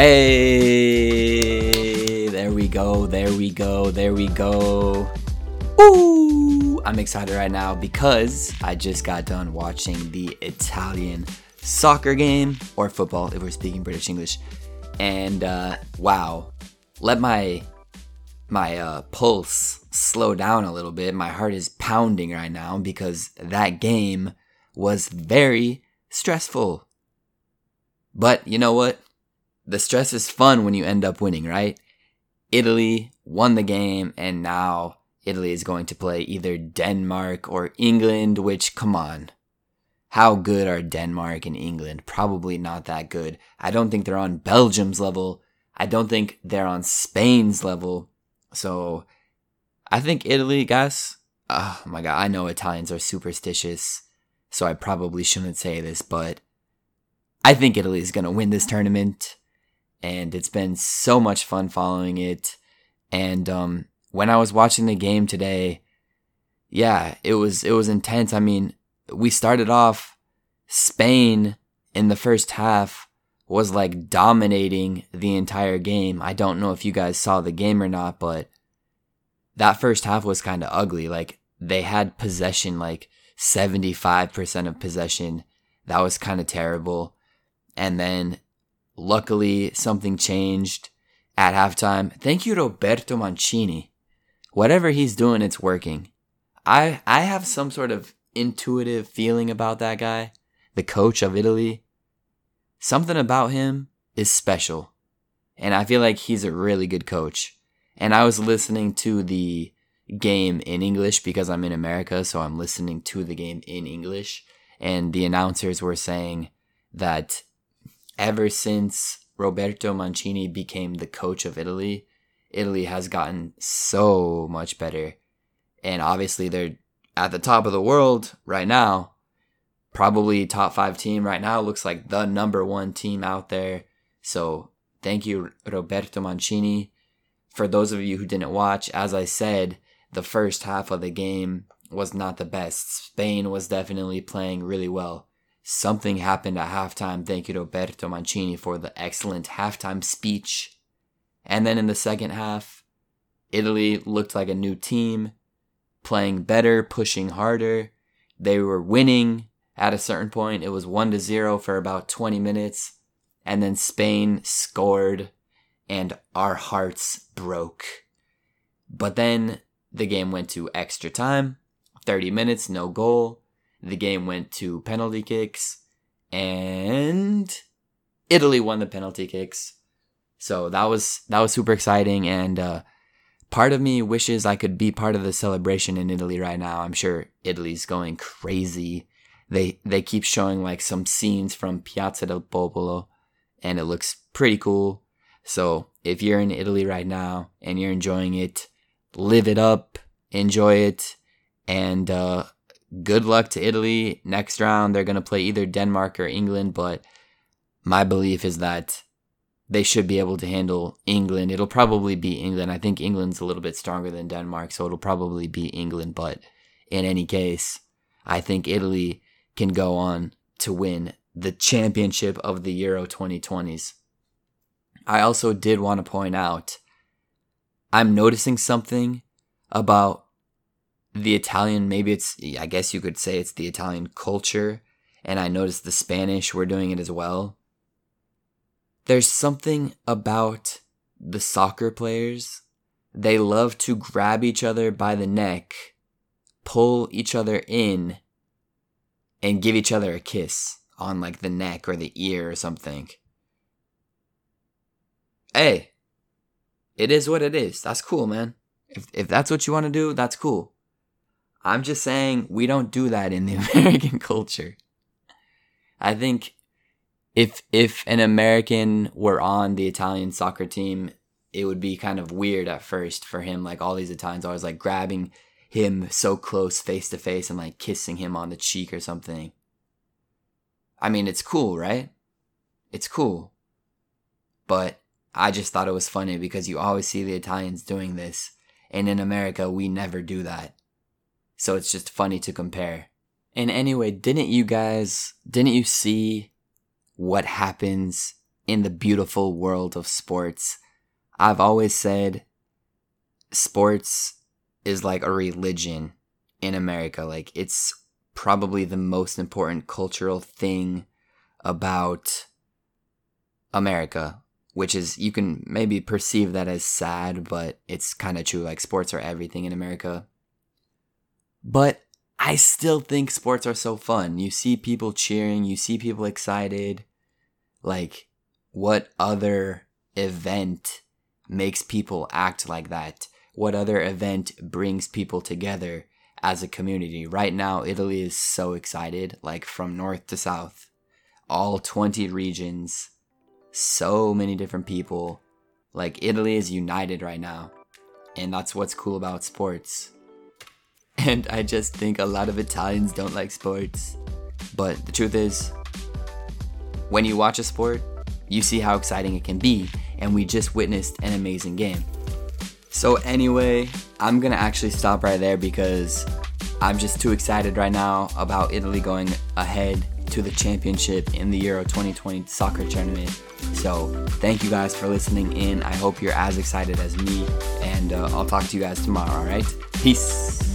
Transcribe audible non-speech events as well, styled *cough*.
Hey, there we go, there we go, there we go. Ooh, I'm excited right now because I just got done watching the Italian soccer game or football if we're speaking British English. And uh, wow, let my my uh, pulse slow down a little bit. My heart is pounding right now because that game was very stressful. But you know what? The stress is fun when you end up winning, right? Italy won the game, and now Italy is going to play either Denmark or England, which, come on. How good are Denmark and England? Probably not that good. I don't think they're on Belgium's level. I don't think they're on Spain's level. So I think Italy, guys. Ah, oh my god, I know Italians are superstitious, so I probably shouldn't say this, but I think Italy is going to win this tournament and it's been so much fun following it. And um, when I was watching the game today, yeah, it was it was intense. I mean, we started off Spain in the first half was like dominating the entire game. I don't know if you guys saw the game or not, but that first half was kind of ugly. Like they had possession like 75% of possession. That was kind of terrible. And then Luckily, something changed at halftime. Thank you, Roberto Mancini. Whatever he's doing, it's working. I I have some sort of intuitive feeling about that guy, the coach of Italy. Something about him is special. And I feel like he's a really good coach. And I was listening to the game in English because I'm in America, so I'm listening to the game in English. And the announcers were saying that ever since Roberto Mancini became the coach of Italy, Italy has gotten so much better. And obviously, they're at the top of the world right now. Probably top five team right now. Looks like the number one team out there. So, thank you, Roberto Mancini. For those of you who didn't watch, as I said, the first half of the game was not the best. Spain was definitely playing really well. Something happened at halftime. Thank you to Roberto Mancini for the excellent halftime speech. And then in the second half, Italy looked like a new team, playing better, pushing harder. They were winning at a certain point. It was 1 to 0 for about 20 minutes. And then Spain scored, and our hearts broke. But then the game went to extra time 30 minutes, no goal. The game went to penalty kicks, and Italy won the penalty kicks. So that was that was super exciting, and uh, part of me wishes I could be part of the celebration in Italy right now. I'm sure Italy's going crazy. They they keep showing like some scenes from Piazza del Popolo, and it looks pretty cool. So if you're in Italy right now and you're enjoying it, live it up, enjoy it, and uh, good luck to Italy. Next round, they're going to play either Denmark or England, but my belief is that they should be able to handle England. It'll probably be England. I think England's a little bit stronger than Denmark, so it'll probably be England, but in any case, I think Italy can go on to win the championship of the Euro 2020s. I also did want to point out I'm noticing something about the Italian, maybe it's, I guess you could say it's the Italian culture. And I noticed the Spanish were doing it as well. There's something about the soccer players. They love to grab each other by the neck, pull each other in, and give each other a kiss on like the neck or the ear or something. Hey, it is what it is. That's cool, man. If if that's what you want to do, that's cool. I'm just saying we don't do that in the *laughs* American culture. I think if if an American were on the Italian soccer team, it would be kind of weird at first for him. Like all these Italians always like grabbing him so close face to face and like kissing him on the cheek or something. I mean, it's cool, right? It's cool. But I just thought it was funny because you always see the Italians doing this. And in America, we never do that. So it's just funny to compare. And anyway, didn't you guys, didn't you see what happens in the beautiful world of sports. I've always said sports is like a religion in America. Like it's probably the most important cultural thing about America, which is you can maybe perceive that as sad, but it's kind of true. Like sports are everything in America. But I still think sports are so fun. You see people cheering, you see people excited. Like, what other event makes people act like that? What other event brings people together as a community? Right now, Italy is so excited, like from north to south, all 20 regions, so many different people. Like, Italy is united right now. And that's what's cool about sports. *laughs* And I just think a lot of Italians don't like sports. But the truth is, when you watch a sport, you see how exciting it can be, and we just witnessed an amazing game. So, anyway, I'm gonna actually stop right there because I'm just too excited right now about Italy going ahead to the championship in the Euro 2020 soccer tournament. So, thank you guys for listening in. I hope you're as excited as me, and uh, I'll talk to you guys tomorrow, alright? Peace.